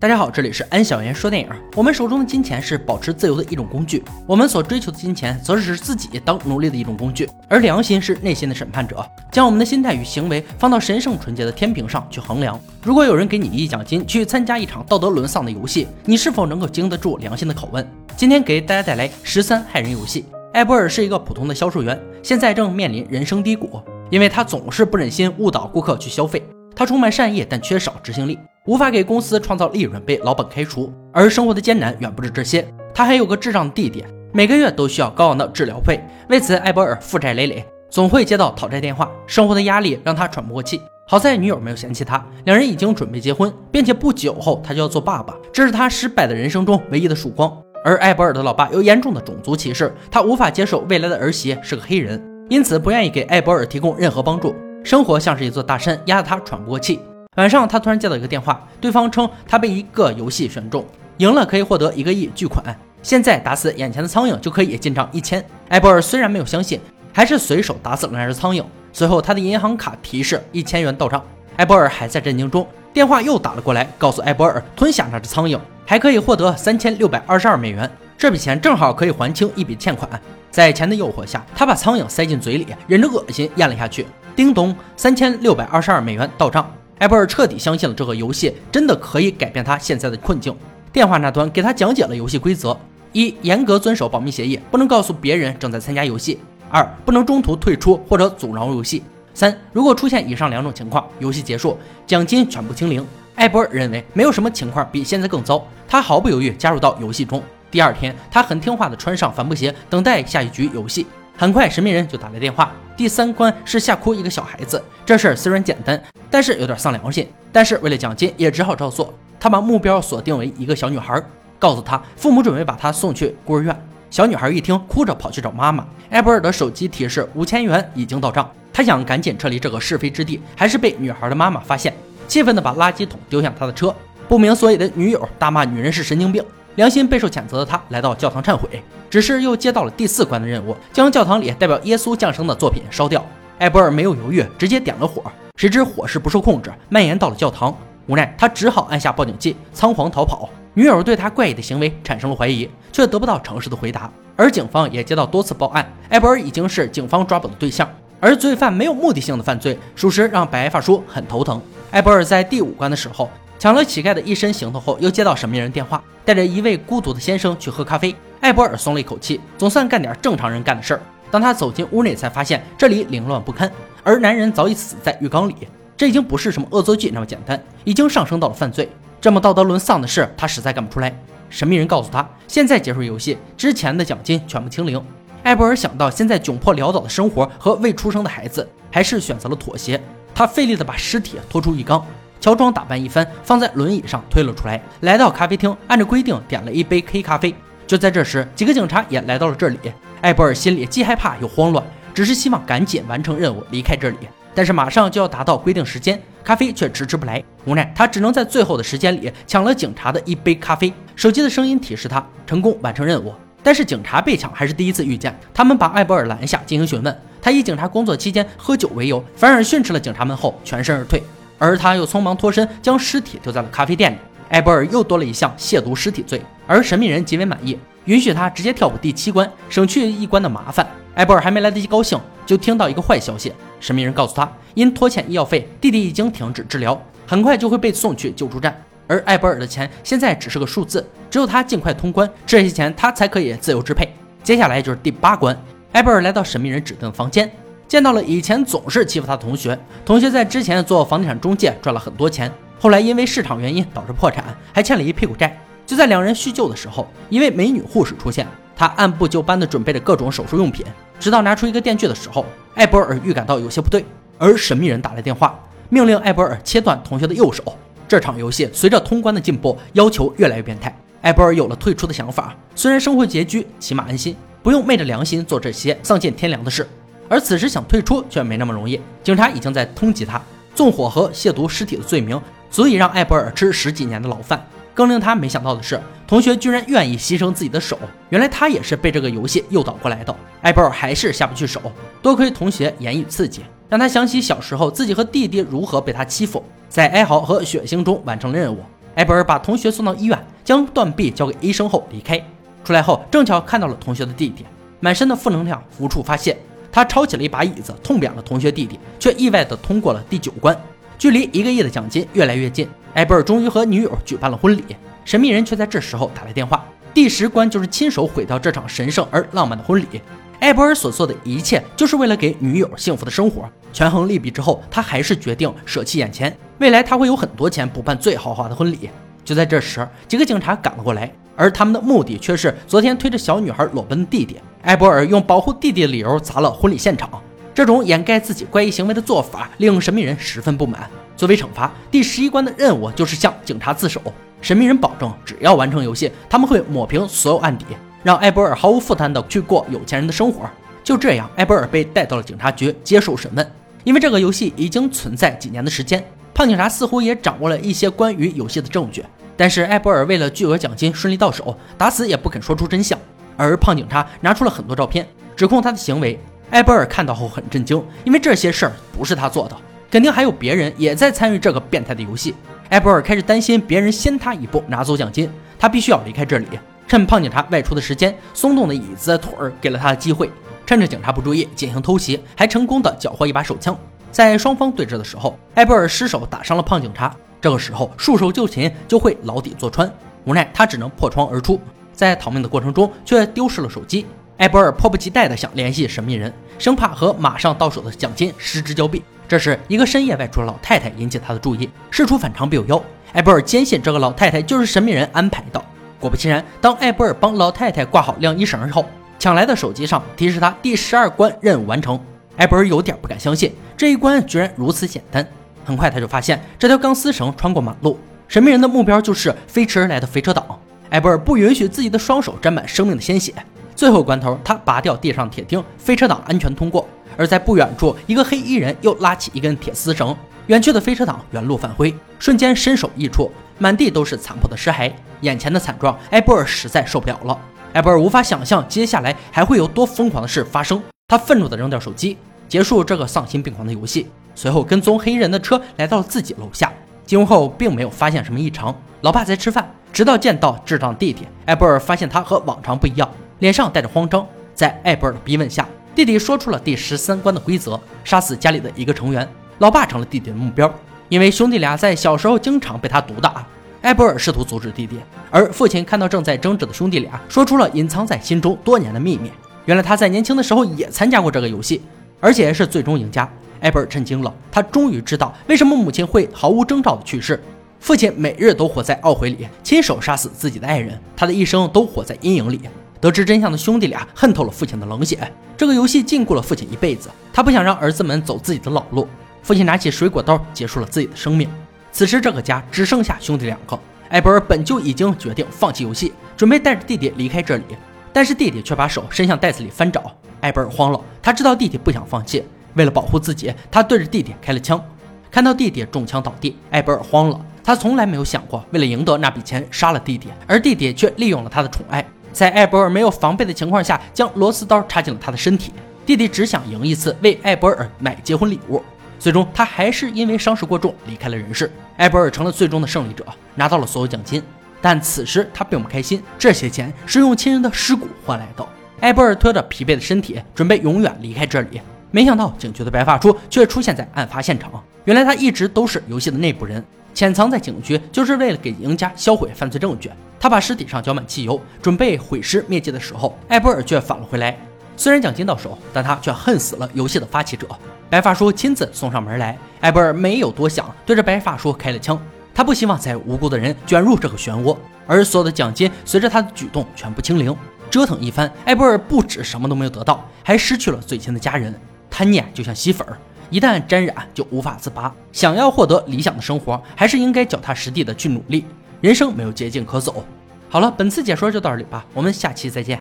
大家好，这里是安小言说电影。我们手中的金钱是保持自由的一种工具，我们所追求的金钱则是自己当奴隶的一种工具。而良心是内心的审判者，将我们的心态与行为放到神圣纯洁的天平上去衡量。如果有人给你一亿奖金去参加一场道德沦丧的游戏，你是否能够经得住良心的拷问？今天给大家带来十三害人游戏。艾博尔是一个普通的销售员，现在正面临人生低谷，因为他总是不忍心误导顾客去消费。他充满善意，但缺少执行力，无法给公司创造利润，被老板开除。而生活的艰难远不止这些，他还有个智障弟弟，每个月都需要高昂的治疗费。为此，艾博尔负债累累，总会接到讨债电话。生活的压力让他喘不过气。好在女友没有嫌弃他，两人已经准备结婚，并且不久后他就要做爸爸，这是他失败的人生中唯一的曙光。而艾博尔的老爸有严重的种族歧视，他无法接受未来的儿媳是个黑人，因此不愿意给艾博尔提供任何帮助。生活像是一座大山，压得他喘不过气。晚上，他突然接到一个电话，对方称他被一个游戏选中，赢了可以获得一个亿巨款。现在打死眼前的苍蝇就可以进账一千。艾博尔虽然没有相信，还是随手打死了那只苍蝇。随后，他的银行卡提示一千元到账。艾博尔还在震惊中，电话又打了过来，告诉艾博尔吞下那只苍蝇还可以获得三千六百二十二美元，这笔钱正好可以还清一笔欠款。在钱的诱惑下，他把苍蝇塞进嘴里，忍着恶心咽了下去。叮咚，三千六百二十二美元到账。艾博尔彻底相信了这个游戏真的可以改变他现在的困境。电话那端给他讲解了游戏规则：一、严格遵守保密协议，不能告诉别人正在参加游戏；二、不能中途退出或者阻挠游戏；三、如果出现以上两种情况，游戏结束，奖金全部清零。艾博尔认为没有什么情况比现在更糟，他毫不犹豫加入到游戏中。第二天，他很听话地穿上帆布鞋，等待下一局游戏。很快，神秘人就打来电话。第三关是吓哭一个小孩子，这事儿虽然简单，但是有点丧良心。但是为了奖金，也只好照做。他把目标锁定为一个小女孩，告诉她父母准备把她送去孤儿院。小女孩一听，哭着跑去找妈妈。埃博尔的手机提示五千元已经到账，他想赶紧撤离这个是非之地，还是被女孩的妈妈发现，气愤的把垃圾桶丢向他的车。不明所以的女友大骂女人是神经病。良心备受谴责的他来到教堂忏悔，只是又接到了第四关的任务，将教堂里代表耶稣降生的作品烧掉。艾博尔没有犹豫，直接点了火，谁知火势不受控制，蔓延到了教堂。无奈他只好按下报警器，仓皇逃跑。女友对他怪异的行为产生了怀疑，却得不到诚实的回答。而警方也接到多次报案，艾博尔已经是警方抓捕的对象。而罪犯没有目的性的犯罪，属实让白发叔很头疼。艾博尔在第五关的时候。抢了乞丐的一身行头后，又接到神秘人电话，带着一位孤独的先生去喝咖啡。艾博尔松了一口气，总算干点正常人干的事儿。当他走进屋内，才发现这里凌乱不堪，而男人早已死在浴缸里。这已经不是什么恶作剧那么简单，已经上升到了犯罪。这么道德沦丧的事，他实在干不出来。神秘人告诉他，现在结束游戏，之前的奖金全部清零。艾博尔想到现在窘迫潦倒的生活和未出生的孩子，还是选择了妥协。他费力地把尸体拖出浴缸。乔装打扮一番，放在轮椅上推了出来，来到咖啡厅，按照规定点了一杯黑咖啡。就在这时，几个警察也来到了这里。艾博尔心里既害怕又慌乱，只是希望赶紧完成任务，离开这里。但是马上就要达到规定时间，咖啡却迟迟不来。无奈，他只能在最后的时间里抢了警察的一杯咖啡。手机的声音提示他成功完成任务。但是警察被抢还是第一次遇见，他们把艾博尔拦下进行询问。他以警察工作期间喝酒为由，反而训斥了警察们后全身而退。而他又匆忙脱身，将尸体丢在了咖啡店里。艾博尔又多了一项亵渎尸体罪，而神秘人极为满意，允许他直接跳过第七关，省去一关的麻烦。艾博尔还没来得及高兴，就听到一个坏消息：神秘人告诉他，因拖欠医药费，弟弟已经停止治疗，很快就会被送去救助站。而艾博尔的钱现在只是个数字，只有他尽快通关，这些钱他才可以自由支配。接下来就是第八关，艾博尔来到神秘人指定的房间。见到了以前总是欺负他的同学，同学在之前做房地产中介赚了很多钱，后来因为市场原因导致破产，还欠了一屁股债。就在两人叙旧的时候，一位美女护士出现，她按部就班地准备着各种手术用品，直到拿出一个电锯的时候，艾博尔预感到有些不对，而神秘人打来电话，命令艾博尔切断同学的右手。这场游戏随着通关的进步，要求越来越变态，艾博尔有了退出的想法。虽然生活拮据，起码安心，不用昧着良心做这些丧尽天良的事。而此时想退出却没那么容易，警察已经在通缉他，纵火和亵渎尸体的罪名足以让艾博尔吃十几年的牢饭。更令他没想到的是，同学居然愿意牺牲自己的手，原来他也是被这个游戏诱导过来的。艾博尔还是下不去手，多亏同学言语刺激，让他想起小时候自己和弟弟如何被他欺负，在哀嚎和血腥中完成了任务。埃博尔把同学送到医院，将断臂交给医生后离开。出来后，正巧看到了同学的弟弟，满身的负能量无处发泄。他抄起了一把椅子，痛扁了同学弟弟，却意外的通过了第九关。距离一个亿的奖金越来越近，埃博尔终于和女友举办了婚礼。神秘人却在这时候打来电话，第十关就是亲手毁掉这场神圣而浪漫的婚礼。埃博尔所做的一切，就是为了给女友幸福的生活。权衡利弊之后，他还是决定舍弃眼前，未来他会有很多钱补办最豪华的婚礼。就在这时，几个警察赶了过来，而他们的目的却是昨天推着小女孩裸奔的弟弟。埃博尔用保护弟弟的理由砸了婚礼现场，这种掩盖自己怪异行为的做法令神秘人十分不满。作为惩罚，第十一关的任务就是向警察自首。神秘人保证，只要完成游戏，他们会抹平所有案底。让埃博尔毫无负担地去过有钱人的生活。就这样，埃博尔被带到了警察局接受审问。因为这个游戏已经存在几年的时间，胖警察似乎也掌握了一些关于游戏的证据。但是埃博尔为了巨额奖金顺利到手，打死也不肯说出真相。而胖警察拿出了很多照片，指控他的行为。埃博尔看到后很震惊，因为这些事儿不是他做的，肯定还有别人也在参与这个变态的游戏。埃博尔开始担心别人先他一步拿走奖金，他必须要离开这里。趁胖警察外出的时间，松动的椅子腿儿给了他的机会。趁着警察不注意进行偷袭，还成功的缴获一把手枪。在双方对峙的时候，埃博尔失手打伤了胖警察。这个时候束手就擒就会牢底坐穿，无奈他只能破窗而出。在逃命的过程中，却丢失了手机。埃博尔迫不及待的想联系神秘人，生怕和马上到手的奖金失之交臂。这时，一个深夜外出的老太太引起他的注意。事出反常必有妖，埃博尔坚信这个老太太就是神秘人安排的。果不其然，当艾博尔帮老太太挂好晾衣绳后，抢来的手机上提示他第十二关任务完成。艾博尔有点不敢相信，这一关居然如此简单。很快他就发现这条钢丝绳穿过马路，神秘人的目标就是飞驰而来的飞车党。艾博尔不允许自己的双手沾满生命的鲜血。最后关头，他拔掉地上铁钉，飞车党安全通过。而在不远处，一个黑衣人又拉起一根铁丝绳，远去的飞车党原路返回，瞬间身首异处。满地都是残破的尸骸，眼前的惨状，埃博尔实在受不了了。埃博尔无法想象接下来还会有多疯狂的事发生，他愤怒地扔掉手机，结束这个丧心病狂的游戏。随后跟踪黑衣人的车来到了自己楼下，进屋后并没有发现什么异常，老爸在吃饭，直到见到智障弟弟，埃博尔发现他和往常不一样，脸上带着慌张。在埃博尔的逼问下，弟弟说出了第十三关的规则：杀死家里的一个成员，老爸成了弟弟的目标。因为兄弟俩在小时候经常被他毒打，埃博尔试图阻止弟弟，而父亲看到正在争执的兄弟俩，说出了隐藏在心中多年的秘密。原来他在年轻的时候也参加过这个游戏，而且是最终赢家。埃博尔震惊了，他终于知道为什么母亲会毫无征兆的去世。父亲每日都活在懊悔里，亲手杀死自己的爱人，他的一生都活在阴影里。得知真相的兄弟俩恨透了父亲的冷血。这个游戏禁锢了父亲一辈子，他不想让儿子们走自己的老路。父亲拿起水果刀，结束了自己的生命。此时，这个家只剩下兄弟两个。埃博尔本就已经决定放弃游戏，准备带着弟弟离开这里，但是弟弟却把手伸向袋子里翻找。埃博尔慌了，他知道弟弟不想放弃，为了保护自己，他对着弟弟开了枪。看到弟弟中枪倒地，埃博尔慌了。他从来没有想过，为了赢得那笔钱杀了弟弟，而弟弟却利用了他的宠爱，在埃博尔没有防备的情况下，将螺丝刀插进了他的身体。弟弟只想赢一次，为埃博尔买结婚礼物。最终，他还是因为伤势过重离开了人世。埃博尔成了最终的胜利者，拿到了所有奖金。但此时他并不开心，这些钱是用亲人的尸骨换来的。埃博尔拖着疲惫的身体，准备永远离开这里。没想到，警局的白发叔却出现在案发现场。原来他一直都是游戏的内部人，潜藏在警局，就是为了给赢家销毁犯罪证据。他把尸体上浇满汽油，准备毁尸灭迹的时候，埃博尔却返了回来。虽然奖金到手，但他却恨死了游戏的发起者。白发叔亲自送上门来，埃博尔没有多想，对着白发叔开了枪。他不希望再无辜的人卷入这个漩涡，而所有的奖金随着他的举动全部清零。折腾一番，埃博尔不止什么都没有得到，还失去了最亲的家人。贪念就像吸粉儿，一旦沾染就无法自拔。想要获得理想的生活，还是应该脚踏实地的去努力。人生没有捷径可走。好了，本次解说就到这里吧，我们下期再见。